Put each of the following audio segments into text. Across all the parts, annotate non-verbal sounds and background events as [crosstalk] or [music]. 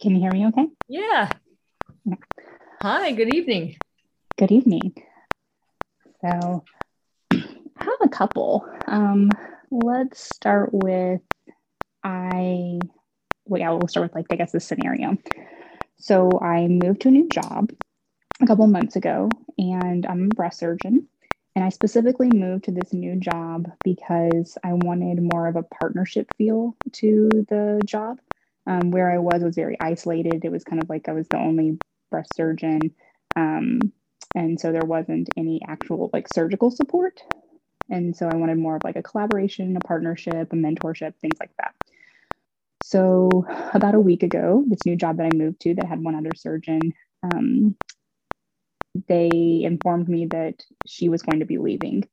Can you hear me okay? Yeah. Hi, good evening. Good evening. So, I have a couple. Um, let's start with I, well, yeah, we'll start with like, I guess, the scenario. So, I moved to a new job a couple months ago and I'm a breast surgeon. And I specifically moved to this new job because I wanted more of a partnership feel to the job. Um, where I was was very isolated. It was kind of like I was the only breast surgeon. Um, and so there wasn't any actual like surgical support. And so I wanted more of like a collaboration, a partnership, a mentorship, things like that. So about a week ago, this new job that I moved to that had one other surgeon, um, they informed me that she was going to be leaving.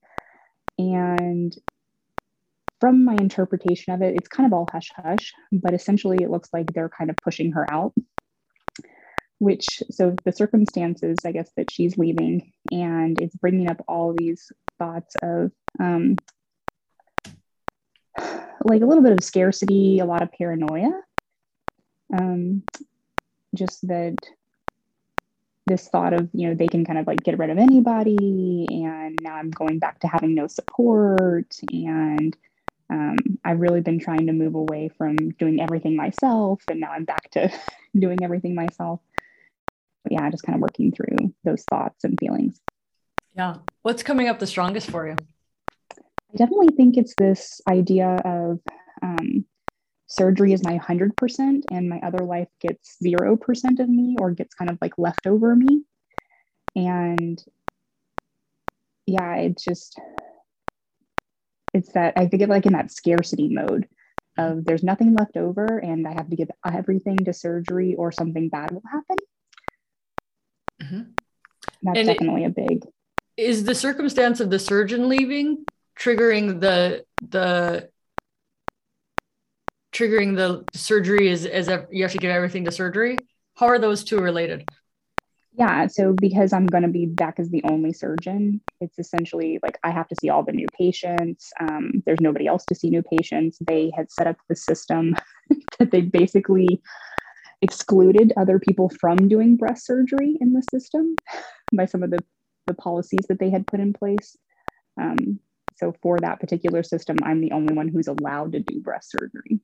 And from my interpretation of it, it's kind of all hush hush, but essentially it looks like they're kind of pushing her out. Which, so the circumstances, I guess, that she's leaving, and it's bringing up all these thoughts of um, like a little bit of scarcity, a lot of paranoia. Um, just that this thought of you know they can kind of like get rid of anybody and now i'm going back to having no support and um, i've really been trying to move away from doing everything myself and now i'm back to [laughs] doing everything myself. But yeah just kind of working through those thoughts and feelings. Yeah. What's coming up the strongest for you? I definitely think it's this idea of um, surgery is my 100% and my other life gets 0% of me or gets kind of like left over me. And yeah, it's just, it's that I think of like in that scarcity mode of there's nothing left over and I have to give everything to surgery or something bad will happen. Mm-hmm. That's and definitely it, a big. Is the circumstance of the surgeon leaving triggering the the triggering the surgery is as if you have to give everything to surgery. How are those two related? Yeah, so because I'm going to be back as the only surgeon, it's essentially like I have to see all the new patients. Um, there's nobody else to see new patients. They had set up the system [laughs] that they basically excluded other people from doing breast surgery in the system [laughs] by some of the, the policies that they had put in place. Um, so for that particular system, I'm the only one who's allowed to do breast surgery.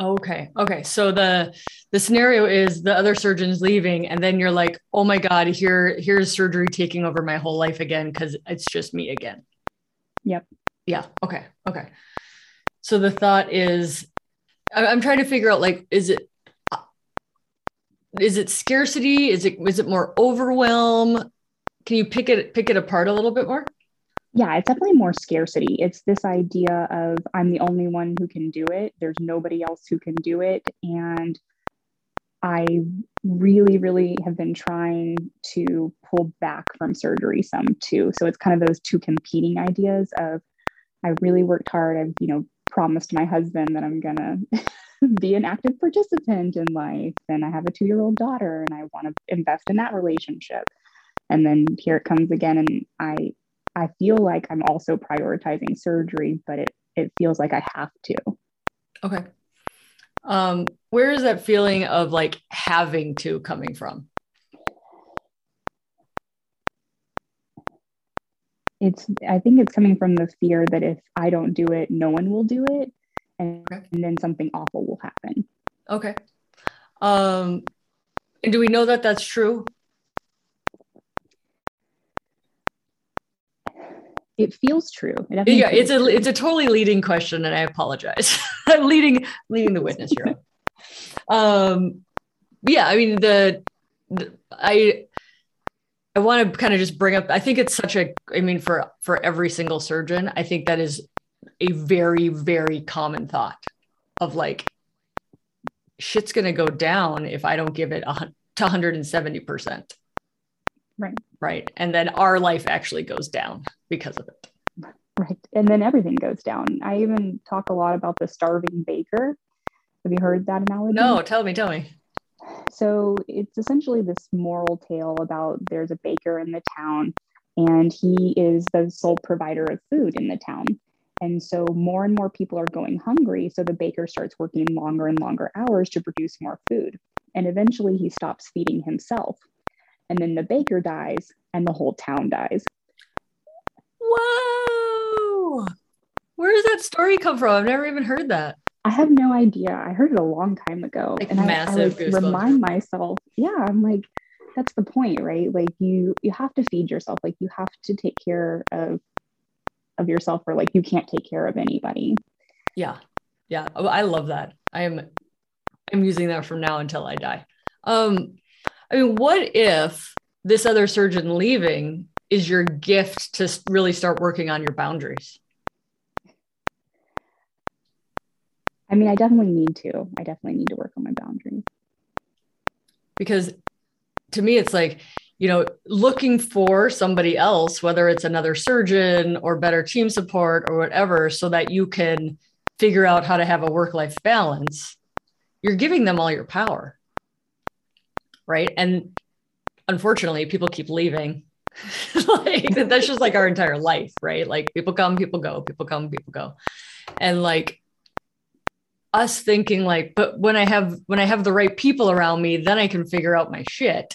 Okay. Okay. So the the scenario is the other surgeon's leaving, and then you're like, oh my God, here, here's surgery taking over my whole life again because it's just me again. Yep. Yeah. Okay. Okay. So the thought is I'm trying to figure out like, is it is it scarcity? Is it is it more overwhelm? Can you pick it pick it apart a little bit more? Yeah, it's definitely more scarcity. It's this idea of I'm the only one who can do it. There's nobody else who can do it. And I really, really have been trying to pull back from surgery some too. So it's kind of those two competing ideas of I really worked hard. I've, you know, promised my husband that I'm gonna [laughs] be an active participant in life. And I have a two-year-old daughter and I want to invest in that relationship. And then here it comes again. And I I feel like I'm also prioritizing surgery, but it it feels like I have to. Okay. Um, where is that feeling of like having to coming from? It's I think it's coming from the fear that if I don't do it, no one will do it. And, okay. and then something awful will happen. Okay. Um, and do we know that that's true? It feels true. It yeah, it's a true. it's a totally leading question, and I apologize. [laughs] leading leading the witness here. [laughs] um, yeah, I mean the, the I I want to kind of just bring up. I think it's such a. I mean, for for every single surgeon, I think that is a very very common thought of like shit's gonna go down if I don't give it a, to 170 percent. Right. Right. And then our life actually goes down because of it. Right. And then everything goes down. I even talk a lot about the starving baker. Have you heard that analogy? No, tell me, tell me. So it's essentially this moral tale about there's a baker in the town and he is the sole provider of food in the town. And so more and more people are going hungry. So the baker starts working longer and longer hours to produce more food. And eventually he stops feeding himself. And then the baker dies and the whole town dies. Whoa! Where does that story come from? I've never even heard that. I have no idea. I heard it a long time ago. Like and I, I like remind myself, yeah, I'm like, that's the point, right? Like you you have to feed yourself. Like you have to take care of of yourself or like you can't take care of anybody. Yeah. Yeah. Oh, I love that. I am I'm using that from now until I die. Um, I mean, what if this other surgeon leaving is your gift to really start working on your boundaries? I mean, I definitely need to. I definitely need to work on my boundaries. because to me it's like you know looking for somebody else whether it's another surgeon or better team support or whatever so that you can figure out how to have a work life balance you're giving them all your power right? And unfortunately people keep leaving. [laughs] Like that's just like our entire life right? Like people come people go people come people go. And like us thinking like but when i have when i have the right people around me then i can figure out my shit.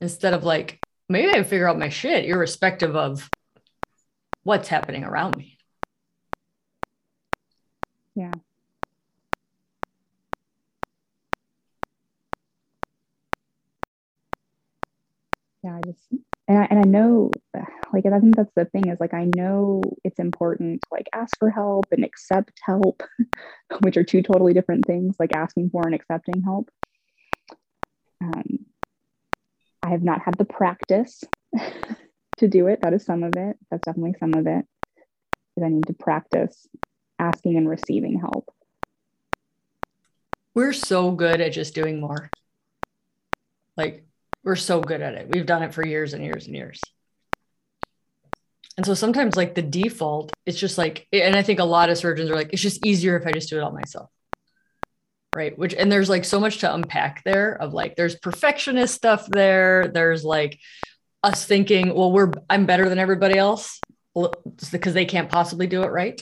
Instead of like maybe i figure out my shit irrespective of what's happening around me. Yeah. Yeah, I just and I, and I know like I think that's the thing is like I know it's important to like ask for help and accept help, [laughs] which are two totally different things, like asking for and accepting help. Um, I have not had the practice [laughs] to do it. That is some of it. That's definitely some of it. Is I need to practice asking and receiving help. we're so good at just doing more like we're so good at it. We've done it for years and years and years. And so sometimes like the default it's just like and i think a lot of surgeons are like it's just easier if i just do it all myself. Right? Which and there's like so much to unpack there of like there's perfectionist stuff there. There's like us thinking well we're i'm better than everybody else because they can't possibly do it right.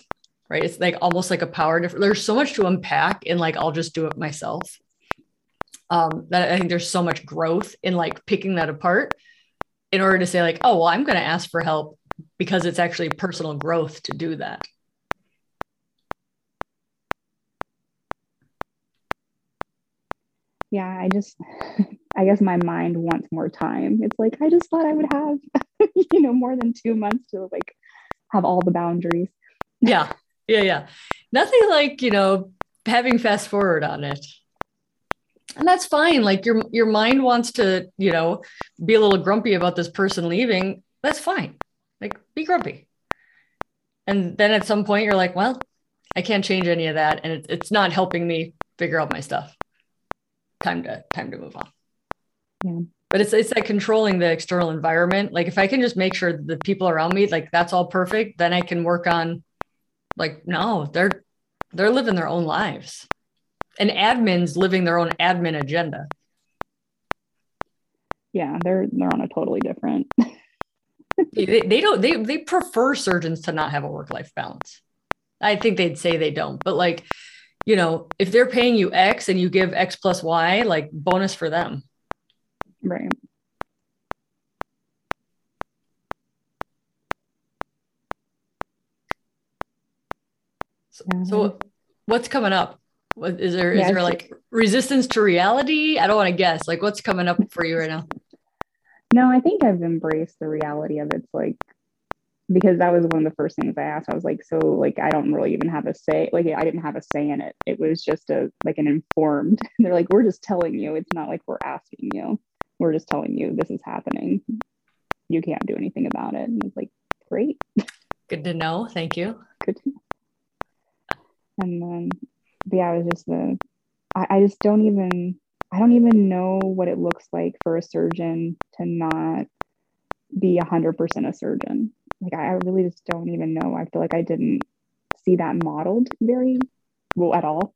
Right? It's like almost like a power difference there's so much to unpack and like i'll just do it myself um that i think there's so much growth in like picking that apart in order to say like oh well i'm going to ask for help because it's actually personal growth to do that yeah, I just, [laughs] I guess my mind wants more time. It's like, I just thought I would have, [laughs] you know, more than two months to like have all the boundaries. yeah yeah yeah nothing like you know having fast forward on it and that's fine. Like your your mind wants to you know be a little grumpy about this person leaving. That's fine. Like be grumpy. And then at some point you're like well i can't change any of that. And it, it's not helping me figure out my stuff. Time to time to move on. Yeah. but it's it's like controlling the external environment. Like if i can just make sure that the people around me like that's all perfect then i can work on like no they're they're living their own lives and admins living their own admin agenda Yeah, they're they're on a totally different. they, they don't they, they prefer surgeons to not have a work life balance i think they'd say they don't but like you know if they're paying you x and you give x plus y like bonus for them right. so, Yeah. so what's coming up what is there is Yeah, there like resistance to reality i don't want to guess like what's coming up for you right now No, I think I've embraced the reality of it. It's like because that was one of the first things I asked. I was like, so like I don't really even have a say. Like I didn't have a say in it. It was just a like an informed. [laughs] They're like, we're just telling you. It's not like we're asking you. We're just telling you this is happening. You can't do anything about it. And it's like, great, [laughs] good to know thank you good. And then, but yeah, it was just the. I, I just don't even. I don't even know what it looks like for a surgeon to not be 100% a surgeon. Like, I, I really just don't even know. I feel like I didn't see that modeled very well at all.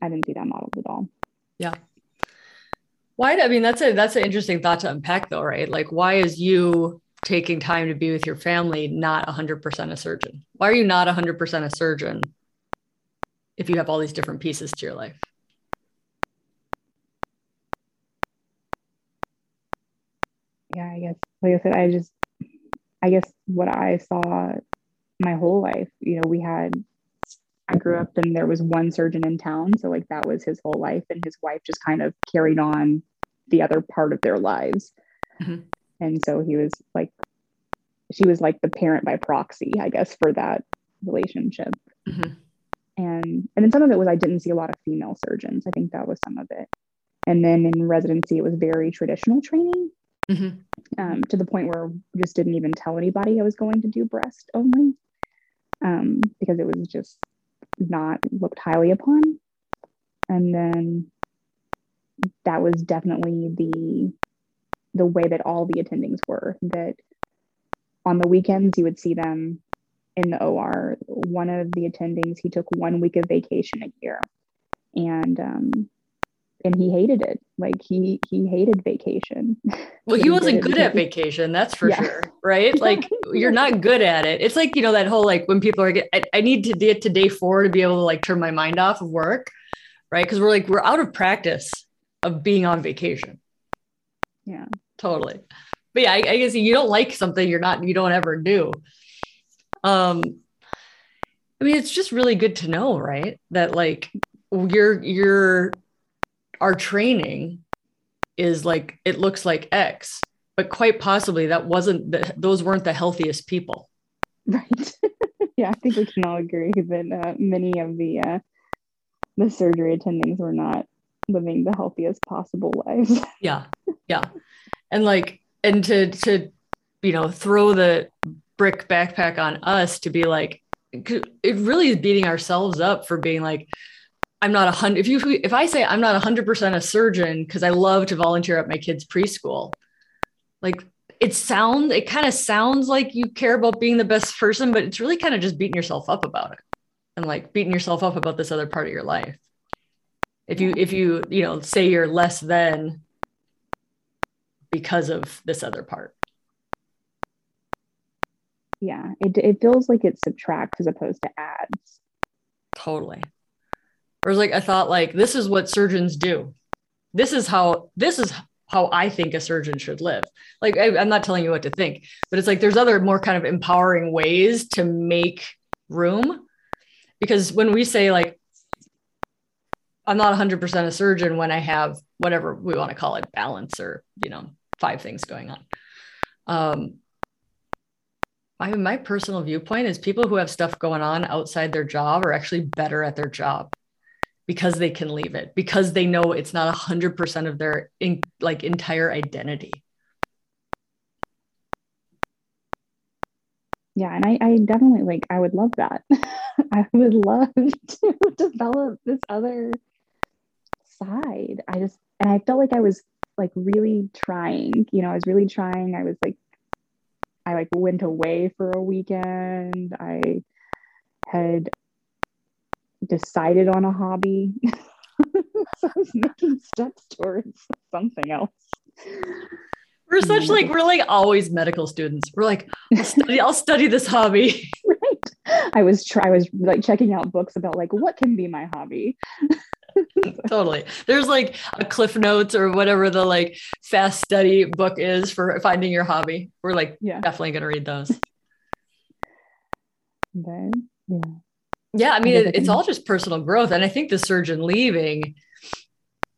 I didn't see that modeled at all. Yeah. Why? I mean, that's a that's an interesting thought to unpack, though, right? Like, why is you taking time to be with your family not 100% a surgeon? Why are you not 100% a surgeon if you have all these different pieces to your life? Yeah, I guess, like I said, I just, I guess what I saw my whole life, you know, we had, I grew up and there was one surgeon in town. So, like, that was his whole life. And his wife just kind of carried on the other part of their lives. Mm-hmm. And so he was like, she was like the parent by proxy, I guess, for that relationship. Mm-hmm. And and then some of it was I didn't see a lot of female surgeons. I think that was some of it. And then in residency, it was very traditional training mm-hmm. um, to the point where I just didn't even tell anybody I was going to do breast only um, because it was just not looked highly upon. And then that was definitely the the way that all the attendings were that on the weekends you would see them in the OR. One of the attendings, he took one week of vacation a year. And um, and he hated it. Like he he hated vacation. [laughs] Well, he wasn't good at [laughs] vacation, that's for yeah. sure, right? [laughs] Like you're not good at it. It's like you know that whole like when people are get, I, I need to get to day four to be able to like turn my mind off of work, right? Because we're like we're out of practice of being on vacation. Yeah, totally. But yeah, I, I guess you don't like something you're not you don't ever do. Um, I mean, it's just really good to know, right? That like you're you're our training is like it looks like X, but quite possibly that wasn't the, those weren't the healthiest people. Right. [laughs] yeah, I think we can all agree that uh, many of the uh, the surgery attendings were not living the healthiest possible lives. [laughs] yeah, yeah, and like and to to you know throw the brick backpack on us to be like it really is beating ourselves up for being like I'm not a hundred. If you if I say I'm not a hundred percent a surgeon because I love to volunteer at my kids' preschool, like it sounds it kind of sounds like you care about being the best person, but it's really kind of just beating yourself up about it and like beating yourself up about this other part of your life. If you if you you know say you're less than because of this other part. Yeah, it it feels like it subtracts as opposed to adds. Totally or like I thought like this is what surgeons do. This is how this is how I think a surgeon should live. Like I, I'm not telling you what to think, but it's like there's other more kind of empowering ways to make room. Because when we say like I'm not 100% a surgeon when I have whatever we want to call it, balance or you know five things going on. Um, my, my personal viewpoint is people who have stuff going on outside their job are actually better at their job because they can leave it because they know it's not a hundred percent of their in, like entire identity. Yeah and I, I definitely like i would love that. [laughs] I would love [laughs] to develop this other side. I just and i felt like i was like really trying you know i was really trying. I was like i like went away for a weekend i had decided on a hobby. [laughs] so I was making steps towards something else. We're such like we're like always medical students. We're like, I'll study, I'll study this hobby. [laughs] Right. I was try I was like checking out books about like what can be my hobby. [laughs] [laughs] totally. There's like a Cliff Notes or whatever the like fast study book is for finding your hobby. We're like yeah. definitely gonna read those. [laughs] Then yeah. Yeah, I mean, it, it's all just personal growth. And I think the surgeon leaving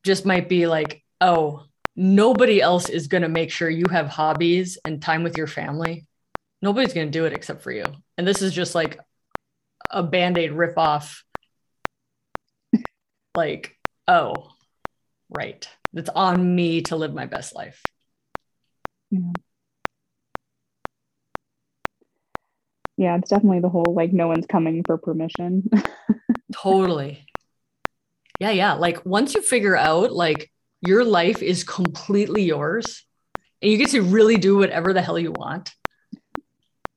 just might be like, oh, nobody else is going to make sure you have hobbies and time with your family. Nobody's going to do it except for you. And this is just like a band aid rip off. Like, oh, right. It's on me to live my best life. Yeah. yeah it's definitely the whole like no one's coming for permission [laughs] totally yeah yeah like once you figure out like your life is completely yours and you get to really do whatever the hell you want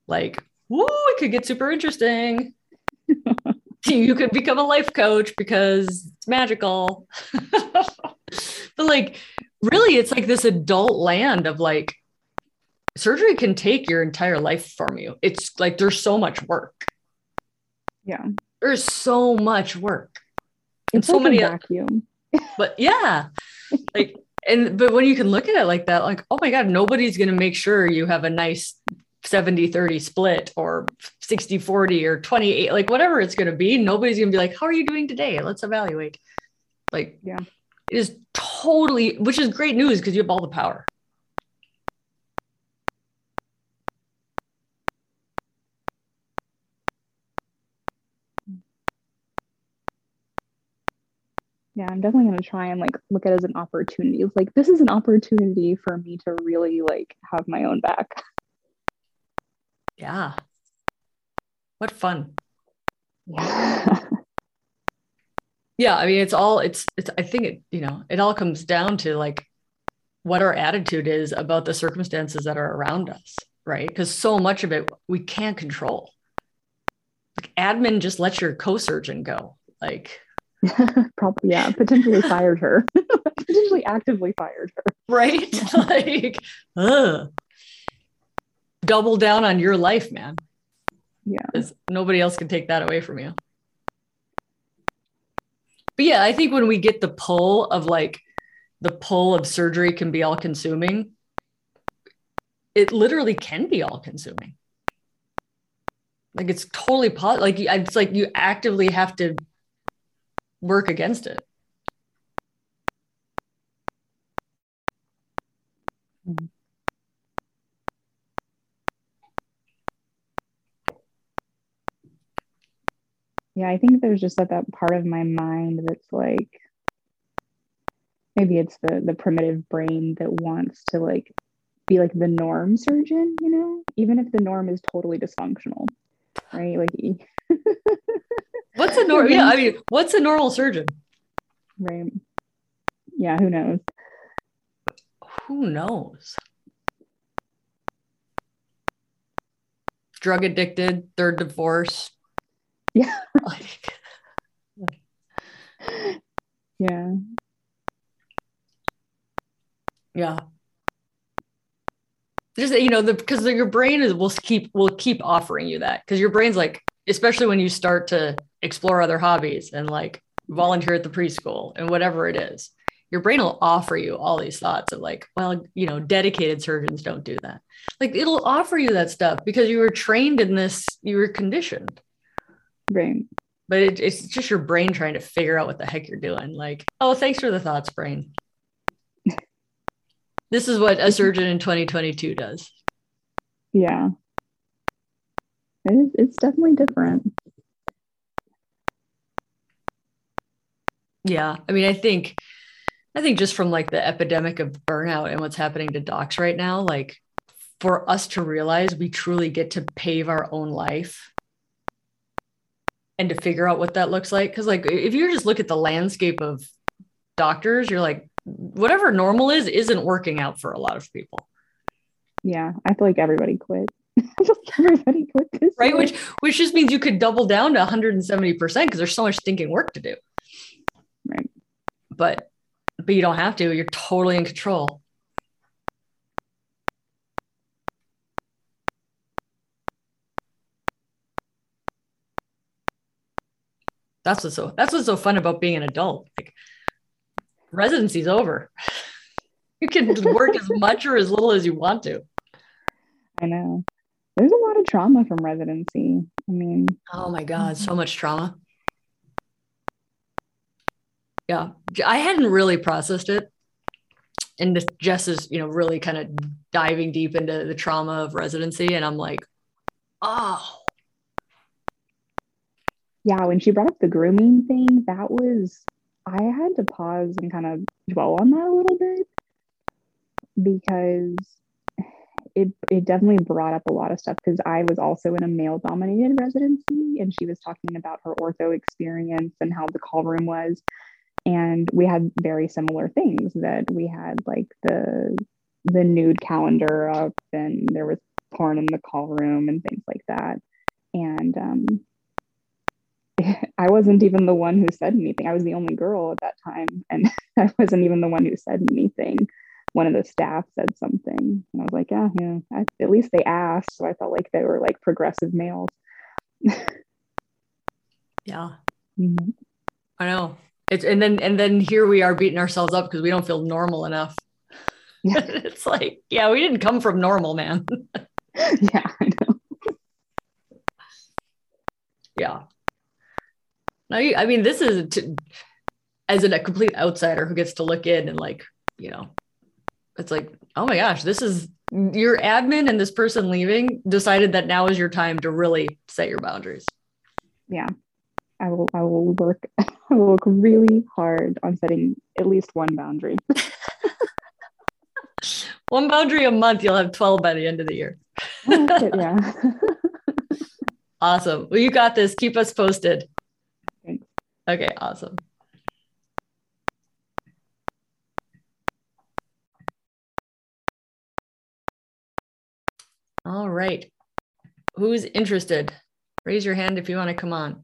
like woo it could get super interesting [laughs] you could become a life coach because it's magical [laughs] but like really it's like this adult land of like surgery can take your entire life from you. It's like there's so much work. Yeah. There's so much work. And it's so like many vacuum. [laughs] but yeah. Like and but when you can look at it like that, like, oh my God, nobody's gonna make sure you have a nice 70 30 split or 60 40 or 28 like whatever it's going to be nobody's going to be like how are you doing today? Let's evaluate. Like yeah. it is totally which is great news because you have all the power. Yeah i'm definitely going to try and like look at it as an opportunity. Like this is an opportunity for me to really like have my own back [laughs] yeah what fun yeah [laughs] yeah i mean it's all it's it's i think it you know it all comes down to like what our attitude is about the circumstances that are around us right because so much of it we can't control like admin just let your co-surgeon go like [laughs] Probably, yeah. Potentially fired her. [laughs] potentially actively fired her. Right? like, ugh. Double down on your life, man. Yeah. Nobody else can take that away from you. But yeah, I think when we get the pull of like the pull of surgery can be all consuming, it literally can be all consuming. Like it's totally pot like it's like you actively have to work against it. Yeah, I think there's just that, that part of my mind that's like maybe it's the the primitive brain that wants to like be like the norm surgeon, you know, even if the norm is totally dysfunctional, right? Like [laughs] What's a normal? Yeah, I mean, what's a normal surgeon? Right. Yeah, who knows? Who knows? Drug addicted, third divorce. Yeah. [laughs] Like, yeah. Yeah. Just you know, the because your brain is will keep will keep offering you that because your brain's like, especially when you start to explore other hobbies and like volunteer at the preschool and whatever it is your brain will offer you all these thoughts of like well you know dedicated surgeons don't do that like it'll offer you that stuff because you were trained in this you were conditioned right but it, it's just your brain trying to figure out what the heck you're doing. Like oh thanks for the thoughts brain. [laughs] This is what a surgeon in 2022 does. Yeah. It is, it's definitely different. Yeah. I mean, I think I think just from like the epidemic of burnout and what's happening to docs right now, like for us to realize we truly get to pave our own life and to figure out what that looks like. Cause like if you just look at the landscape of doctors, you're like, whatever normal is, isn't working out for a lot of people. Yeah. I feel like everybody quit. [laughs] everybody quit this right which which just means you could double down to 170% because there's so much thinking work to do Right. But but you don't have to. You're totally in control. That's what's so that's what's so fun about being an adult. Like residency's over. [laughs] you can work as much or as little as you want to. I know. There's a lot of trauma from residency. I mean, oh my God, so mhm. much trauma yeah i hadn't really processed it and this, jess is you know really kind of diving deep into the trauma of residency and i'm like oh yeah when she brought up the grooming thing that was i had to pause and kind of dwell on that a little bit because it, it definitely brought up a lot of stuff because I was also in a male dominated residency and she was talking about her ortho experience and how the call room was. And we had very similar things that we had like the the nude calendar up and there was porn in the call room and things like that. And um, [laughs] I wasn't even the one who said anything. I was the only girl at that time, and [laughs] I wasn't even the one who said anything. One of the staff said something, and I was like, "Yeah, yeah." I, at least they asked, so I felt like they were like progressive males. [laughs] yeah, mm-hmm. I know. It's and then and then here we are beating ourselves up because we don't feel normal enough. Yeah. it's like, yeah, we didn't come from normal, man. yeah, I know. yeah. No, I mean, this is to, as a complete outsider who gets to look in and like, you know, it's like, oh my gosh, this is your admin and this person leaving decided that now is your time to really set your boundaries. Yeah. I will I will work [laughs] I will work really hard on setting at least one boundary. [laughs] One boundary a month, you'll have 12 by the end of the year. [laughs] Yeah. Awesome. Well, you got this. Keep us posted. Okay, awesome. All right. Who's interested? Raise your hand if you want to come on.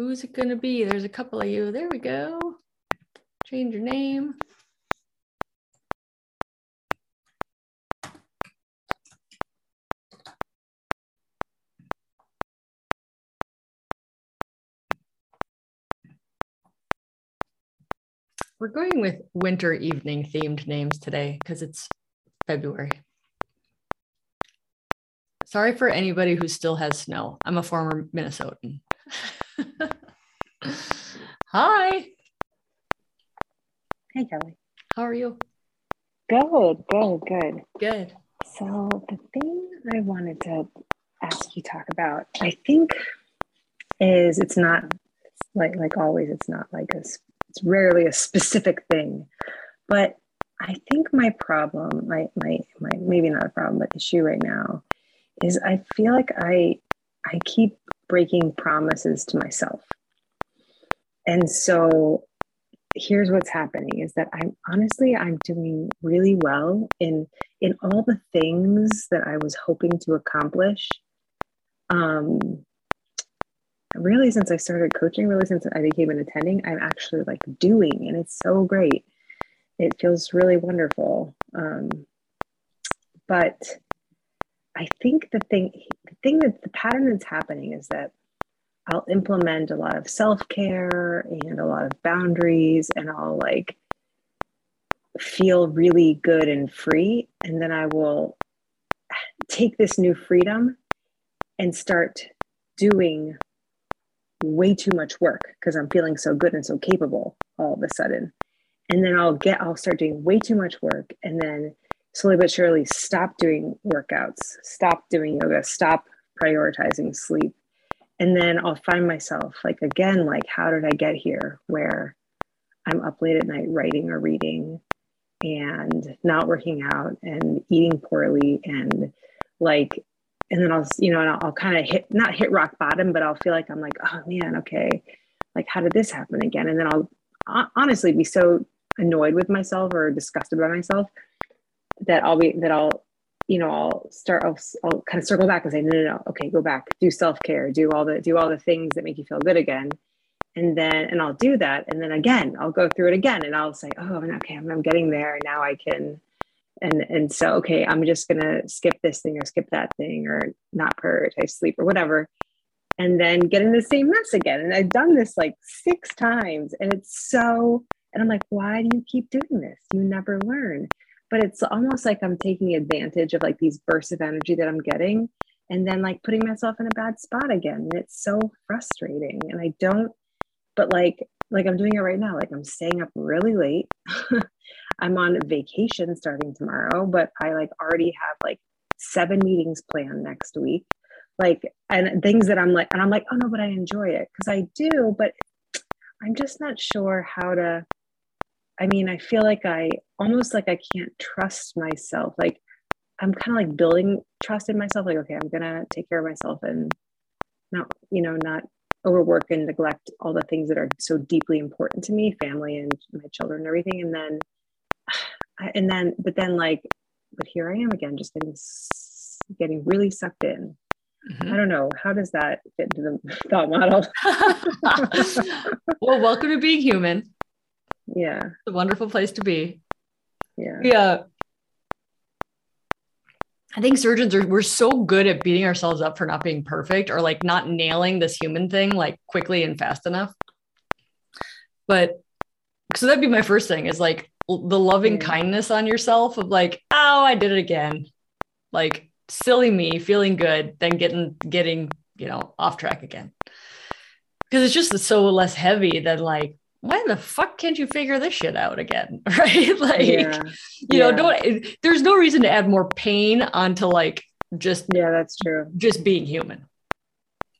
Who's it going to be? There's a couple of you. There we go. Change your name. We're going with winter evening themed names today because it's February. Sorry for anybody who still has snow. I'm a former Minnesotan. [laughs] [laughs] Hi, Hey, Kelly. how are you? Good, good, good. Good. So the thing I wanted to ask you talk about, I think, is it's not it's like like always. It's not like a. It's rarely a specific thing, but I think my problem, my my my maybe not a problem, but issue right now, is I feel like I I keep breaking promises to myself, and so here's what's happening is that i'm honestly i'm doing really well in in all the things that i was hoping to accomplish um really since i started coaching really since i became an attending i'm actually like doing and it's so great. It feels really wonderful um but i think the thing the thing that the pattern that's happening is that I'll implement a lot of self care and a lot of boundaries, and I'll like feel really good and free. And then I will take this new freedom and start doing way too much work because I'm feeling so good and so capable all of a sudden. And then I'll get, I'll start doing way too much work and then slowly but surely stop doing workouts, stop doing yoga, stop prioritizing sleep and then I'll find myself like again, like how did I get here? Where I'm up late at night writing or reading and not working out and eating poorly and like and then I'll you know and I'll, I'll kind of hit not hit rock bottom but I'll feel like I'm like oh man okay like how did this happen again and then I'll ho- honestly be so annoyed with myself or disgusted by myself that I'll be that I'll you know I'll start I'll, I'll kind of circle back and say no no no. Okay go back. Do self-care. Do all the do all the things that make you feel good again. And then and I'll do that. And then again I'll go through it again and I'll say oh okay. I'm, I'm getting there. Now I can and and so okay I'm just gonna skip this thing or skip that thing or not prioritize sleep or whatever. And then get in the same mess again. And I've done this like six times and it's so and I'm like why do you keep doing this? You never learn but it's almost like I'm taking advantage of like these bursts of energy that I'm getting and then like putting myself in a bad spot again. And it's so frustrating. And I don't, but like, like I'm doing it right now. Like I'm staying up really late. [laughs] I'm on vacation starting tomorrow, but I like already have like seven meetings planned next week. Like, and things that I'm like, and I'm like, oh no, but I enjoy it because I do, but I'm just not sure how to I mean, I feel like I almost like I can't trust myself. Like I'm kind of like building trust in myself. Like, okay, I'm gonna take care of myself and not, you know, not overwork and neglect all the things that are so deeply important to me, family and my children and everything. And then, [sighs] and then, but then like, but here I am again, just getting getting really sucked in. Mm-hmm. I don't know. How does that fit into the [laughs] thought model? [laughs] well, welcome to being human. Yeah, It's a wonderful place to be. Yeah. Yeah. Uh, I think surgeons are we're so good at beating ourselves up for not being perfect or like not nailing this human thing like quickly and fast enough. But so that'd be my first thing is like the loving Yeah. kindness on yourself of like, oh, I did it again. Like silly me, feeling good, then getting getting, you know, off track again. Because it's just so less heavy than like, why the fuck can't you figure this shit out again? [laughs] Right? like Yeah. you know Yeah. don't eh, there's no reason to add more pain onto like just Yeah, that's true. just being human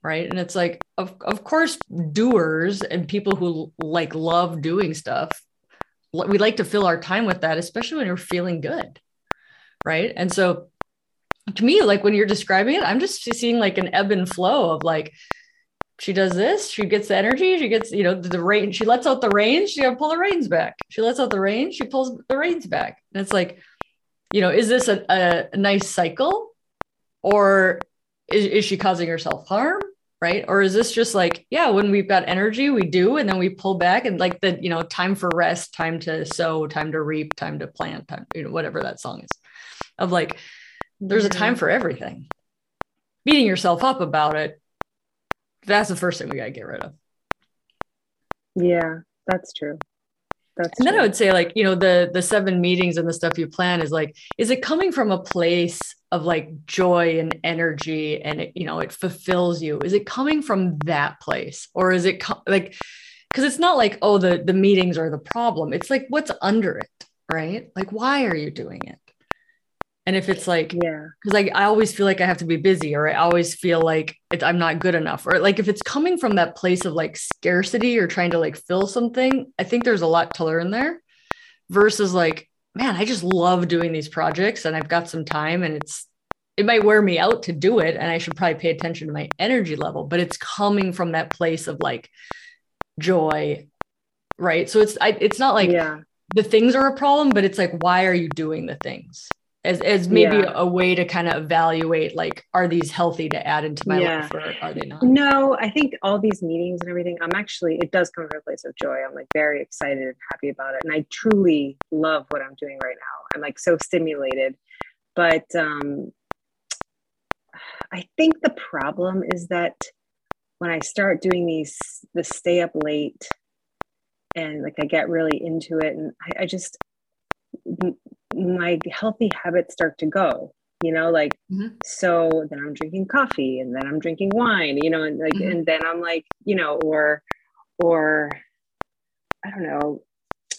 right and it's like of, of course doers and people who like love doing stuff we like to fill our time with that especially when you're feeling good right and so to me like when you're describing it i'm just seeing like an ebb and flow of like she does this she gets the energy she gets you know the, the rain she lets out the reins she gotta pull the reins back. She lets out the reins she pulls the reins back. And it's like you know is this a, a, a nice cycle? Or is, is she causing herself harm right? Or is this just like yeah when we've got energy we do and then we pull back and like the you know time for rest time to sow time to reap time to plant time you know whatever that song is of like there's a time mm-hmm. for everything. Beating yourself up about it that's the first thing we got to get rid of. Yeah, that's true. That's and then i would say like you know the the seven meetings and the stuff you plan is like is it coming from a place of like joy and energy and it, you know it fulfills you? Is it coming from that place? Or is it co- like because it's not like oh the the meetings are the problem. It's like what's under it right? Like why are you doing it and if it's like yeah. because like I always feel like I have to be busy, or I always feel like it, I'm not good enough, or like if it's coming from that place of like scarcity or trying to like fill something, I think there's a lot to learn there. Versus like, man, I just love doing these projects, and I've got some time, and it's it might wear me out to do it, and I should probably pay attention to my energy level, but it's coming from that place of like joy, right? So it's I, it's not like yeah. the things are a problem, but it's like, why are you doing the things? As, as maybe Yeah. a way to kind of evaluate, like, are these healthy to add into my Yeah. life or are they not? No, I think all these meetings and everything, I'm actually, it does come from a place of joy. I'm like very excited and happy about it. And I truly love what I'm doing right now. I'm like so stimulated. But um, I think the problem is that when I start doing these, the stay up late and like I get really into it and I, I just, my healthy habits start to go, you know, like Mhm. so then I'm drinking coffee and then I'm drinking wine, you know, and like Mhm. and then I'm like, you know, or or I don't know,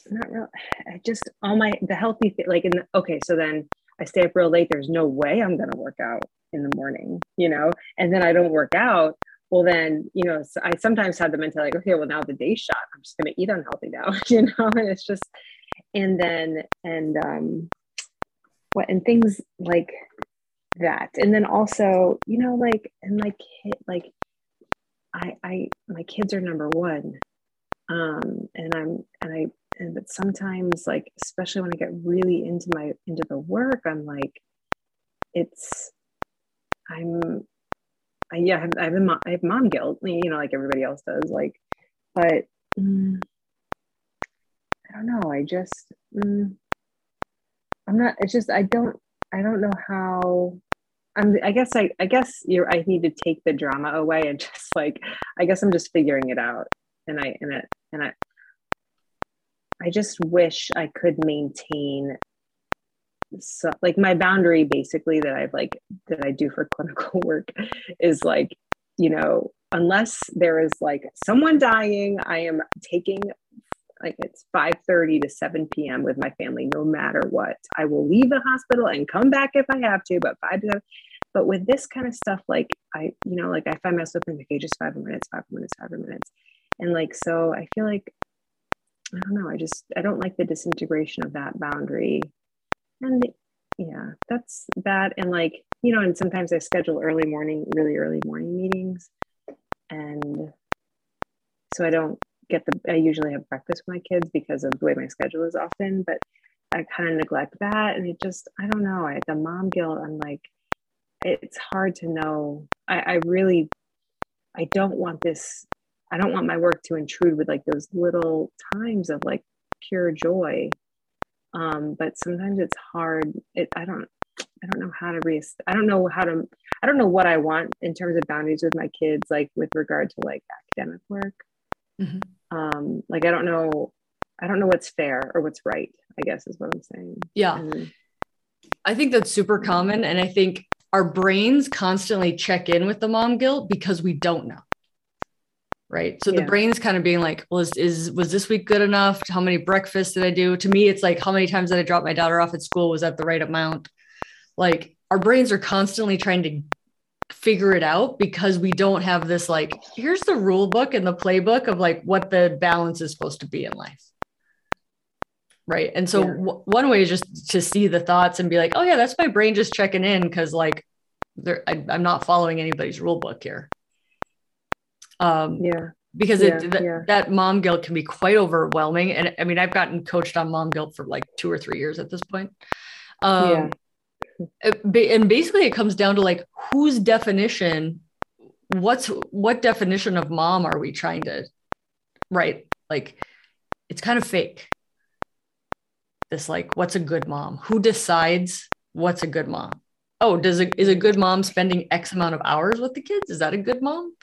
not real I just all my the healthy like in the, okay, so then I stay up real late. There's no way I'm gonna work out in the morning, you know, and then I don't work out. Well, then, you know, so I sometimes have the mentality, like, okay, well, now the day's shot. I'm just going to eat unhealthy now, [laughs] you know, and it's just, and then, and, um, what, and things like that. And then also, you know, like, and my kid, like, I, I, my kids are number one. Um, and I'm, and I, and but sometimes, like, especially when I get really into my, into the work, I'm like, it's, I'm, I, yeah, I have, I have, a mom, I have mom guilt, you know, like everybody else does. Like, but mm, I don't know. I just, mm, I'm not. It's just I don't. I don't know how. I'm. I guess I. I guess you're. I need to take the drama away and [laughs] just like. I guess I'm just figuring it out, and I and it and I. I just wish I could maintain so like my boundary basically that I've like that I do for [laughs] clinical work is like, you know, unless there is like someone dying, I am taking like it's 5:30 to 7 p.m. with my family, no matter what. I will leave the hospital and come back if I have to, but five to seven. But with this kind of stuff, like I, you know, like I find myself in okay, just five minutes, five minutes, five minutes. And like so I feel like I don't know, I just I don't like the disintegration of that boundary and yeah that's that and like you know and sometimes i schedule early morning really early morning meetings and so i don't get the i usually have breakfast with my kids because of the way my schedule is often but i kind of neglect that and it just i don't know I, the mom guilt i'm like it's hard to know I, I really i don't want this i don't want my work to intrude with like those little times of like pure joy Um, but sometimes it's hard. It I don't I don't know how to re I don't know how to I don't know what I want in terms of boundaries with my kids, like with regard to like academic work. Mm-hmm. Um, like I don't know I don't know what's fair or what's right, I guess is what I'm saying. Yeah. And, I think that's super common. And I think our brains constantly check in with the mom guilt because we don't know. Right. So yeah. the brain's kind of being like, well, is, is was this week good enough? How many breakfasts did I do? To me, it's like how many times did I drop my daughter off at school? Was that the right amount? Like our brains are constantly trying to figure it out because we don't have this like, here's the rule book and the playbook of like what the balance is supposed to be in life. Right? And so yeah. w- one way is just to see the thoughts and be like oh yeah that's my brain just checking in because like there I, am not following anybody's rule book here. Um yeah. because yeah, it th- yeah. that mom guilt can be quite overwhelming and i mean i've gotten coached on mom guilt for like two or three years at this point. Um Uh, and basically it comes down to like whose definition what's what definition of mom are we trying to right? Like it's kind of fake. This like what's a good mom? Who decides what's a good mom? Oh does it is a good mom spending x amount of hours with the kids? Is that a good mom?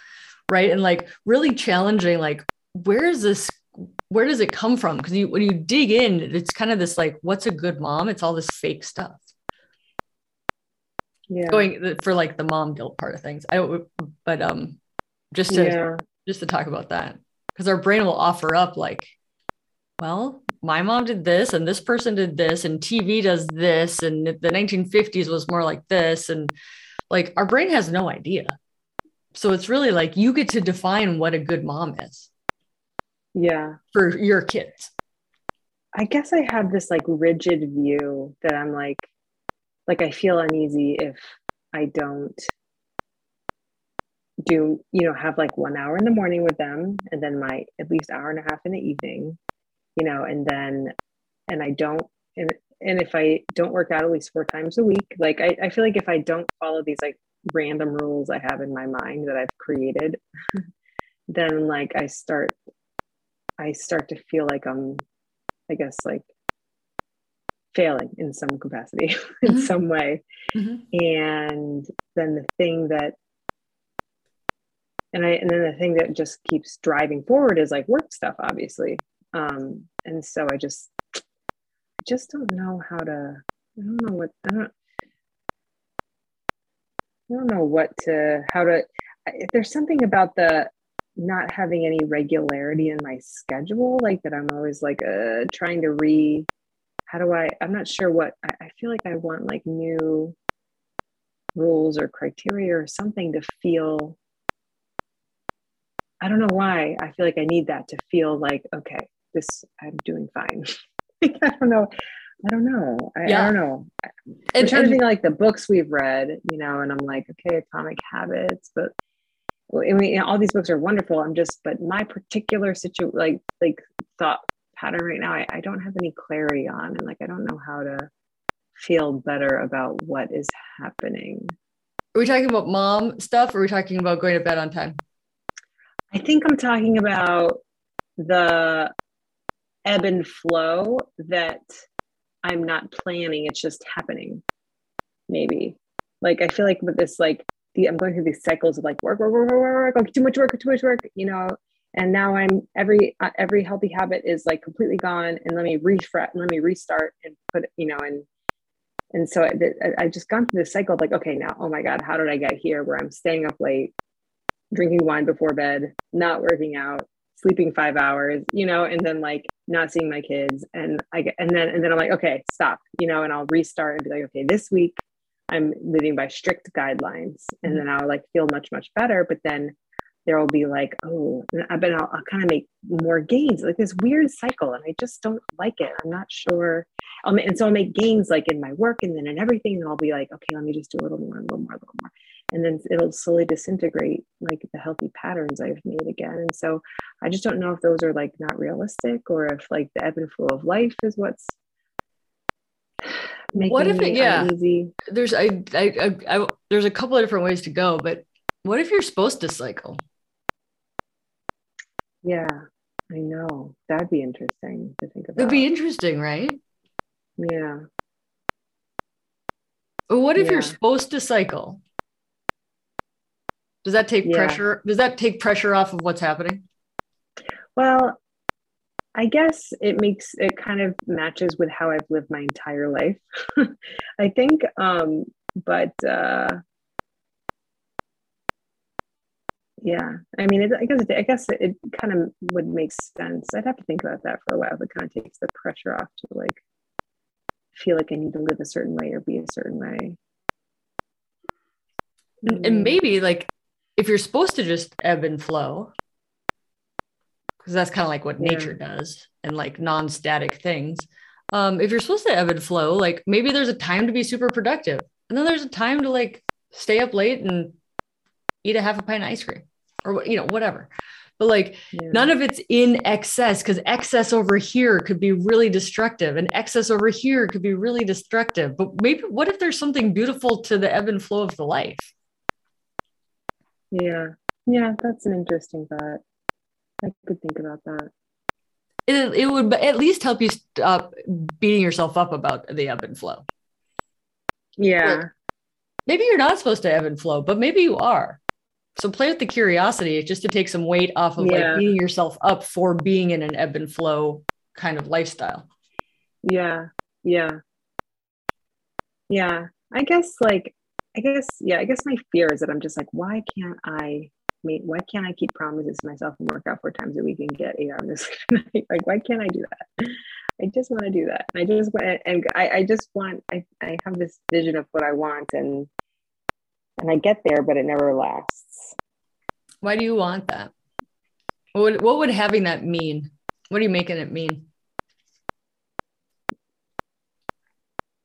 Right? And like really challenging like where is this where does it come from? Because you when you dig in it's kind of this like what's a good mom? It's all this fake stuff yeah going for like the mom guilt part of things i but um just to yeah. just to talk about that because our brain will offer up like well my mom did this and this person did this and TV does this and the 1950s was more like this and like our brain has no idea. So it's really like you get to define what a good mom is. Yeah. For your kids. I guess I have this like rigid view that I'm like like I feel uneasy if I don't do you know have like one hour in the morning with them and then my at least hour and a half in the evening you know, and then, and I don't, and, and if I don't work out at least four times a week, like I, I feel like if I don't follow these like random rules I have in my mind that I've created, [laughs] then like I start, I start to feel like I'm, I guess, like failing in some capacity, [laughs] in mm-hmm. some way. Mm-hmm. And then the thing that and I and then the thing that just keeps driving forward is like work stuff, obviously. Um, and so I just, I just don't know how to, I don't know what, I don't, I don't know what to, how to, if there's something about the not having any regularity in my schedule, like that I'm always like uh, trying to re, how do I, I'm not sure what, I, I feel like I want like new rules or criteria or something to feel I don't know why I feel like I need that to feel like, okay, this I'm doing fine. [laughs] I don't know. I don't know. I, yeah. I don't know. I'm and, trying and, to think like the books we've read, you know, and I'm like, okay, Atomic Habits, but I mean, you know, all these books are wonderful. I'm just, but my particular situation, like, like thought pattern right now, I, I don't have any clarity on, and like, I don't know how to feel better about what is happening. Are we talking about mom stuff? Or are we talking about going to bed on time? I think I'm talking about the ebb and flow that I'm not planning. It's just happening. Maybe. Like I feel like with this, like the I'm going through these cycles of like work, work, work, work, work, work, too much work, too much work, you know. And now I'm every uh, every healthy habit is like completely gone, and let me refresh, let me restart and put you know and and so I, I just gone through this cycle of like okay now oh my god how did I get here where I'm staying up late, drinking wine before bed, not working out, sleeping five hours, you know, and then like not seeing my kids. And I get, and then, and then I'm like, okay, stop, you know, and I'll restart and be like, okay, this week I'm living by strict guidelines. And then I'll like feel much, much better. But then there will be like, oh, but I'll, I'll kind of make more gains, like this weird cycle. And I just don't like it. I'm not sure. I'll, and so I'll make gains like in my work and then in everything. And I'll be like, okay, let me just do a little more, a little more, a little more and then it'll slowly disintegrate like the healthy patterns I've made again. And so I just don't know if those are like not realistic or if like the ebb and flow of life is what's making [sighs] what if it, yeah uneasy. there's I, I, I I there's a couple of different ways to go, but what if you're supposed to cycle? Yeah, I know. That'd be interesting to think about. It'd be interesting, right? Yeah. But what if Yeah. you're supposed to cycle? Does that take Yeah. pressure? Does that take pressure off of what's happening? Well, I guess it makes it kind of matches with how I've lived my entire life. [laughs] I think, um, but uh, yeah, I mean, it, I guess it, I guess it kind of would make sense. I'd have to think about that for a while. It kind of takes the pressure off to like feel like I need to live a certain way or be a certain way. And-. And maybe like if you're supposed to just ebb and flow, because that's kind of like what Yeah. nature does and like non-static things. Um, if you're supposed to ebb and flow, like maybe there's a time to be super productive, and then there's a time to like stay up late and eat a half a pint of ice cream or you know, whatever. But like Yeah. none of it's in excess because excess over here could be really destructive and excess over here could be really destructive. But maybe what if there's something beautiful to the ebb and flow of the life? Yeah. Yeah, that's an interesting thought. I could think about that. it, it would at least help you stop beating yourself up about the ebb and flow. Yeah. Maybe you're not supposed to ebb and flow, but maybe you are. So play with the curiosity just to take some weight off of Yeah. like beating yourself up for being in an ebb and flow kind of lifestyle. Yeah. Yeah. Yeah. I guess like I guess yeah, I guess my fear is that I'm just like, why can't I make why can't I keep promises to myself and work out four times a week and get eight hours sleep a night? [laughs] Like why can't I do that? I just want to do that. I just want and I, I just want I, I have this vision of what I want and and I get there, but it never lasts. Why do you want that? What would, what would having that mean? What are you making it mean?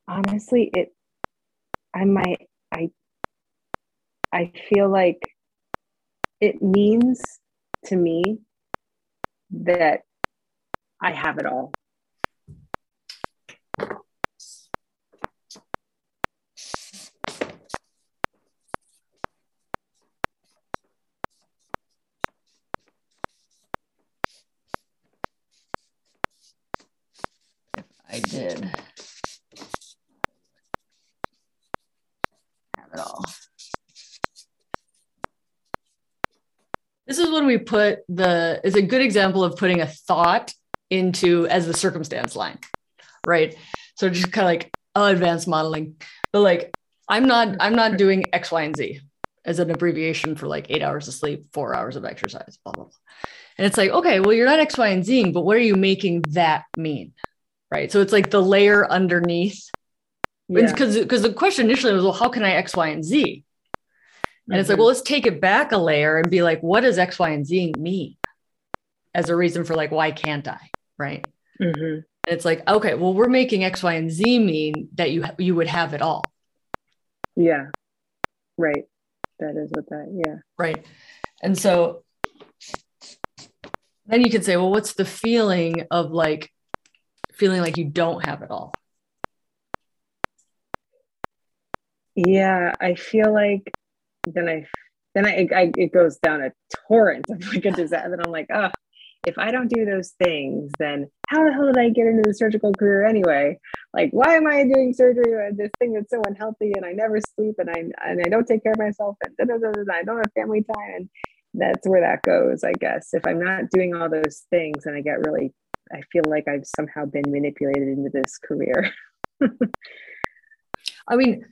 honestly it i might i i feel like it means to me that i have it all I did. Have it all. This is when we put the is a good example of putting a thought into as the circumstance line, right? So just kind of like oh, advanced modeling, but like I'm not I'm not doing X, Y, and Z as an abbreviation for like eight hours of sleep, four hours of exercise, blah blah blah. And it's like okay, well you're not X, Y, and Zing, but what are you making that mean? Right? So it's like the layer underneath. yeah. Because because the question initially was, well, how can I X, Y, and Z? And it's like, Mhm. well, let's take it back a layer and be like, what does X, Y, and Z mean as a reason for like, why can't I? Right. Mhm. And it's like, okay, well, we're making X, Y, and Z mean that you you would have it all. yeah right that is what that yeah Right. And so then you can say, well, what's the feeling of like feeling like you don't have it all? yeah i feel like then i then i, I it goes down a torrent of like a [laughs] disaster. Then i'm like oh if i don't do those things then how the hell did i get into the surgical career anyway? Like why am i doing surgery on this thing that's so unhealthy and i never sleep and i and i don't take care of myself and da, da, da, da, da, i don't have family time? And that's where that goes i guess. If i'm not doing all those things and i get really i feel like i've somehow been manipulated into this career [laughs] I mean,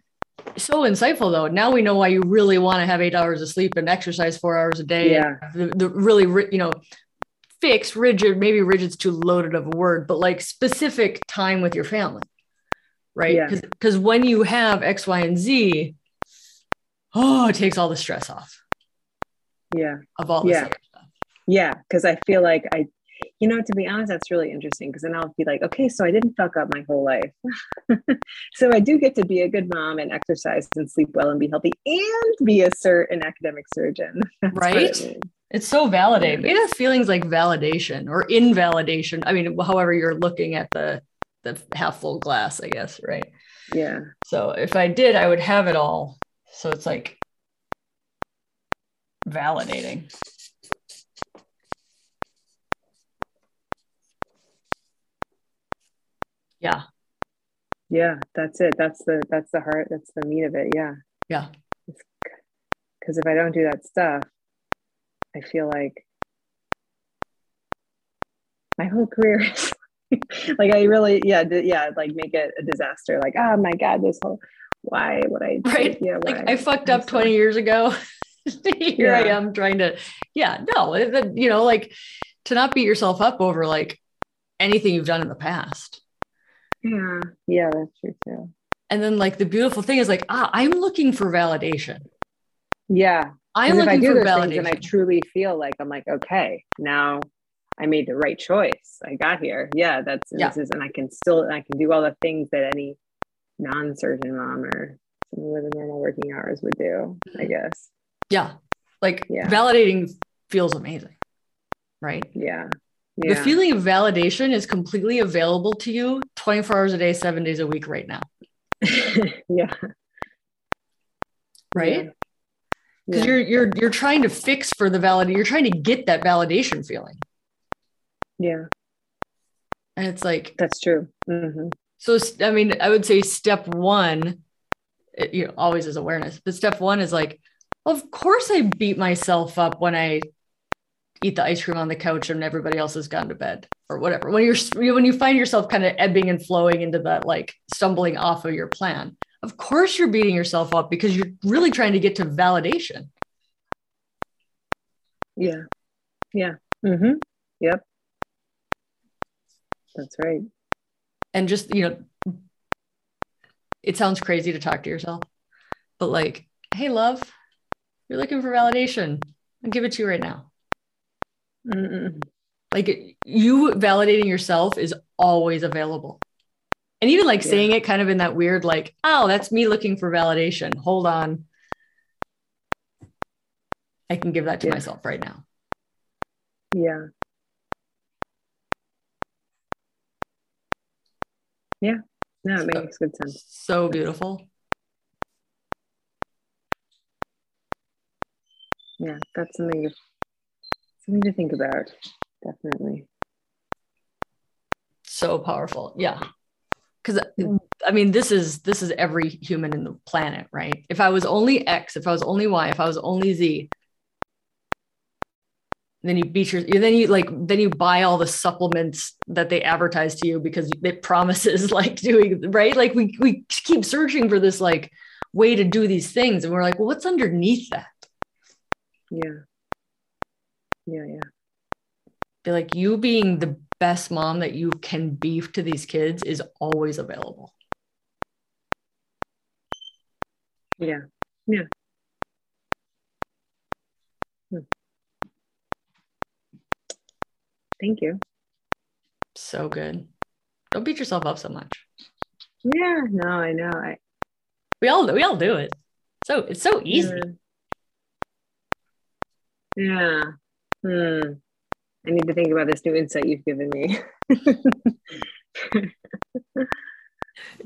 so insightful though. Now we know why you really want to have eight hours of sleep and exercise four hours a day. Yeah. The, the really, you know, fixed, rigid, maybe rigid's too loaded of a word, but like specific time with your family. Right. Yeah. Because when you have X, Y, and Z, oh, it takes all the stress off yeah of all Yeah. stuff. Yeah, because I feel like I, you know, to be honest, that's really interesting because then I'll be like, okay, so I didn't fuck up my whole life. [laughs] so I do get to be a good mom and exercise and sleep well and be healthy and be a sur- an academic surgeon. [laughs] That's what it Right? It's so validating. It has feelings like validation or invalidation. I mean, however you're looking at the the half full glass, I guess, right? Yeah. So if I did, I would have it all. So it's like validating. Yeah. Yeah, that's it. That's the that's the heart. That's the meat of it. Yeah. Yeah. Because if I don't do that stuff, I feel like my whole career is [laughs] like I really yeah d- yeah like make it a disaster. Like oh my god, this whole why would I Right. Yeah, Like why? I fucked up 20 years ago. [laughs] Here I am trying to, yeah, no, you know, like to not beat yourself up over like anything you've done in the past. Yeah, yeah, that's true too. And then like the beautiful thing is like, ah, I'm looking for validation. Yeah, I'm because if I looking do for those validation. things and I truly feel like I'm like, okay, now I made the right choice. I got here. Yeah, that's Yeah. this is, and I can still I can do all the things that any non-surgeon mom or someone with a normal working hours would do. I guess. yeah. Like Yeah. validating feels amazing. Right. Yeah. The feeling of validation is completely available to you 24 hours a day, seven days a week right now. [laughs] yeah. Right. Yeah. Because you're you're you're trying to fix for the valid, you're trying to get that validation feeling. yeah, And it's like, that's true. hmm so i mean, I would say step one, it, you know, always is awareness, but step one is like, of course I beat myself up when I eat the ice cream on the couch and everybody else has gone to bed or whatever. When you're when you find yourself kind of ebbing and flowing into that like stumbling off of your plan, of course you're beating yourself up because you're really trying to get to validation. Yeah. Yeah. mm-hmm Yep. That's right. and just you know it sounds crazy to talk to yourself but like hey love you're looking for validation i'll give it to you right now Mm-mm. like you validating yourself is always available and even like Yeah. saying it kind of in that weird like oh that's me looking for validation hold on i can give that to Yeah. myself right now Yeah. Yeah. No, it So- makes good sense. so beautiful Yeah, that's something you something to think about. Definitely. so powerful yeah because hmm. i mean this is this is every human in the planet right if i was only x if i was only y if i was only z then you beat your then you like then you buy all the supplements that they advertise to you because it promises [laughs] like doing right like we we keep searching for this like way to do these things and we're like well what's underneath that Yeah. Yeah, yeah. be like you being the best mom that you can be to these kids is always available Yeah. Yeah. Hmm. Thank you. so good don't beat yourself up so much Yeah, no, I know. I we all we all do it so it's so easy Yeah. Hmm. I need to think about this new insight you've given me. [laughs]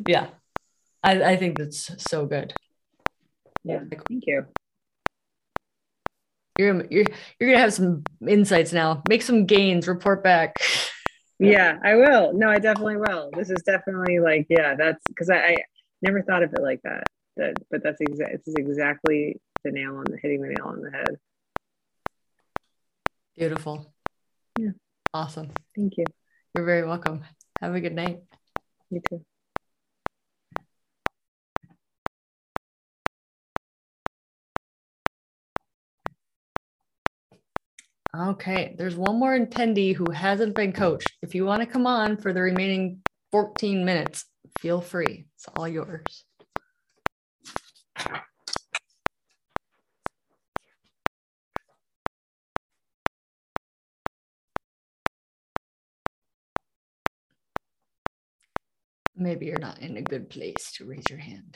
yeah I, I think that's so good yeah. Thank you. you're, you're you're gonna have some insights now make some gains report back [laughs] Yeah, I will. No, I definitely will. This is definitely like, yeah, that's because I, I never thought of it like that. That, but that's exactly it's exactly the nail on the hitting the nail on the head. Beautiful Yeah. awesome Thank you. you're very welcome have a good night You too. Okay, there's one more attendee who hasn't been coached. If you want to come on for the remaining 14 minutes, feel free. It's all yours. Maybe you're not in a good place to raise your hand.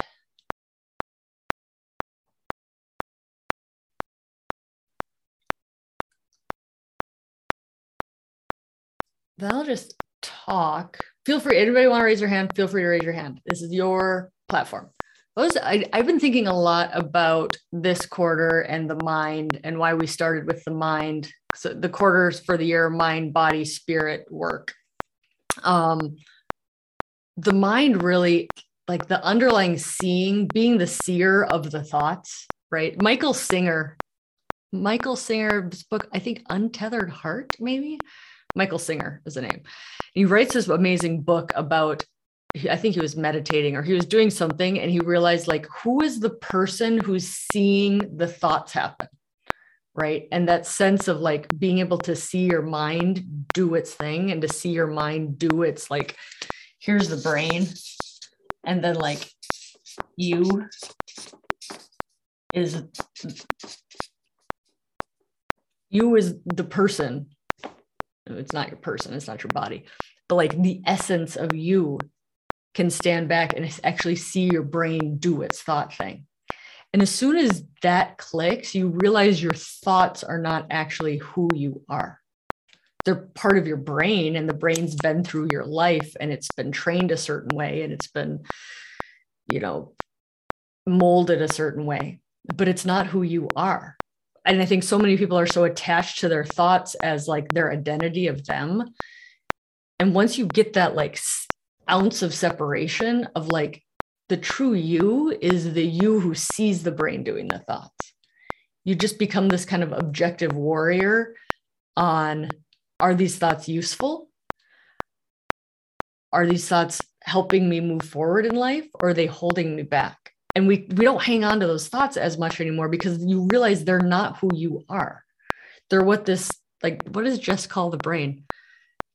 then I'll just talk. Feel free. Anybody want to raise your hand? Feel free to raise your hand. This is your platform. Those, I, I've been thinking a lot about this quarter and the mind and why we started with the mind. So the quarters for the year, mind, body, spirit work. Um, the mind really like the underlying seeing, being the seer of the thoughts, right? Michael Singer, Michael Singer's book, I think Untethered Heart, maybe. Michael Singer is the name. He writes this amazing book about I think he was meditating or he was doing something and he realized like who is the person who's seeing the thoughts happen right and that sense of like being able to see your mind do its thing and to see your mind do its like here's the brain. And then like you is you is the person. It's not your person it's not your body. But like the essence of you can stand back and actually see your brain do its thought thing. And as soon as that clicks you realize your thoughts are not actually who you are they're part of your brain and the brain's been through your life and it's been trained a certain way and it's been you know molded a certain way but it's not who you are. And i think so many people are so attached to their thoughts as like their identity of them. And once you get that like ounce of separation of like the true you is the you who sees the brain doing the thoughts. You just become this kind of objective warrior on are these thoughts useful? Are these thoughts helping me move forward in life or are they holding me back? And we we don't hang on to those thoughts as much anymore because you realize they're not who you are. They're what this like what does jess call the brain?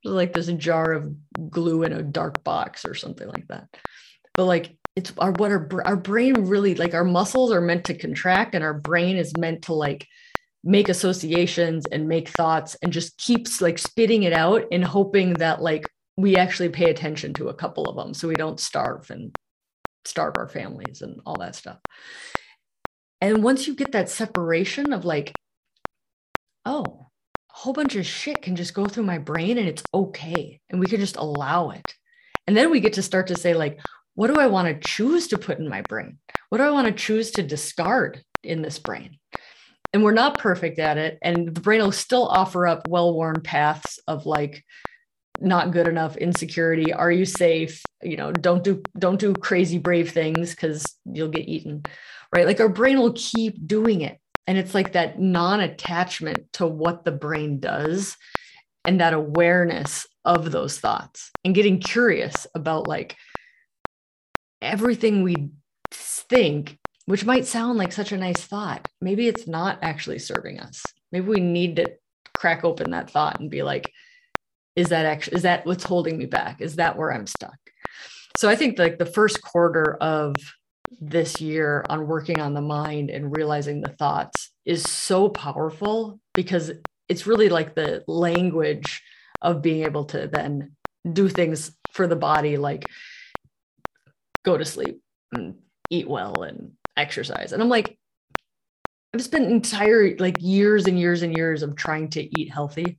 Like this jar of glue in a dark box or something like that. But like it's our what our, our brain really like our muscles are meant to contract and our brain is meant to like make associations and make thoughts and just keeps like spitting it out and hoping that like we actually pay attention to a couple of them so we don't starve and starve our families and all that stuff. And once you get that separation of like, oh, a whole bunch of shit can just go through my brain and it's okay. And we can just allow it. And then we get to start to say, like, what do I want to choose to put in my brain? What do I want to choose to discard in this brain? And we're not perfect at it. And the brain will still offer up well worn paths of like, not good enough insecurity are you safe you know don't do don't do crazy brave things because you'll get eaten right like our brain will keep doing it and it's like that non-attachment to what the brain does and that awareness of those thoughts and getting curious about like everything we think which might sound like such a nice thought. Maybe it's not actually serving us. Maybe we need to crack open that thought and be like is that actually is that what's holding me back? Is that where i'm stuck? So i think like the first quarter of this year on working on the mind and realizing the thoughts is so powerful because it's really like the language of being able to then do things for the body like go to sleep and eat well and exercise and i'm like i've spent entire like years and years and years of trying to eat healthy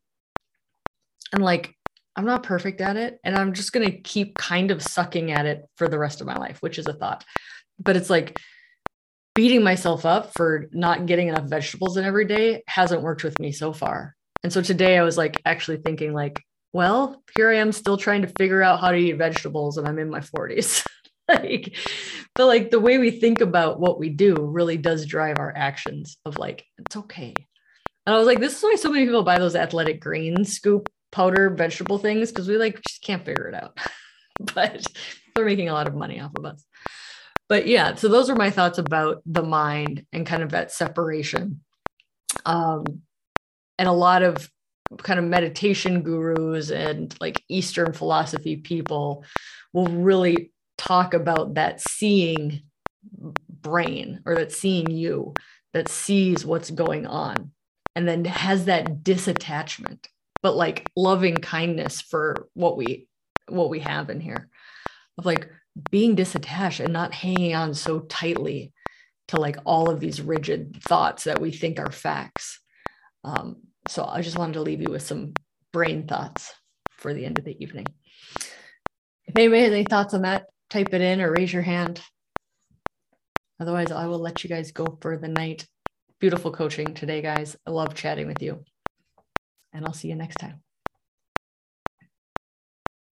and like I'm not perfect at it and I'm just going to keep kind of sucking at it for the rest of my life, which is a thought. But it's like beating myself up for not getting enough vegetables in every day hasn't worked with me so far. And so today I was like actually thinking like, well, here I am still trying to figure out how to eat vegetables and I'm in my 40s. [laughs] [laughs] like but like the way we think about what we do really does drive our actions of like it's okay. And I was like, this is why so many people buy those athletic greens scoop powder vegetable things because we like just can't figure it out. [laughs] but they're making a lot of money off of us. But yeah, so those are my thoughts about the mind and kind of that separation. Um, and a lot of kind of meditation gurus and like Eastern philosophy people will really talk about that seeing brain or that seeing you that sees what's going on and then has that disattachment but like loving kindness for what we what we have in here of like being disattached and not hanging on so tightly to like all of these rigid thoughts that we think are facts. Um, so i just wanted to leave you with some brain thoughts for the end of the evening. If anybody has any thoughts on that type it in or raise your hand. Otherwise i will let you guys go for the night. Beautiful coaching today guys. I love chatting with you. And I'll see you next time.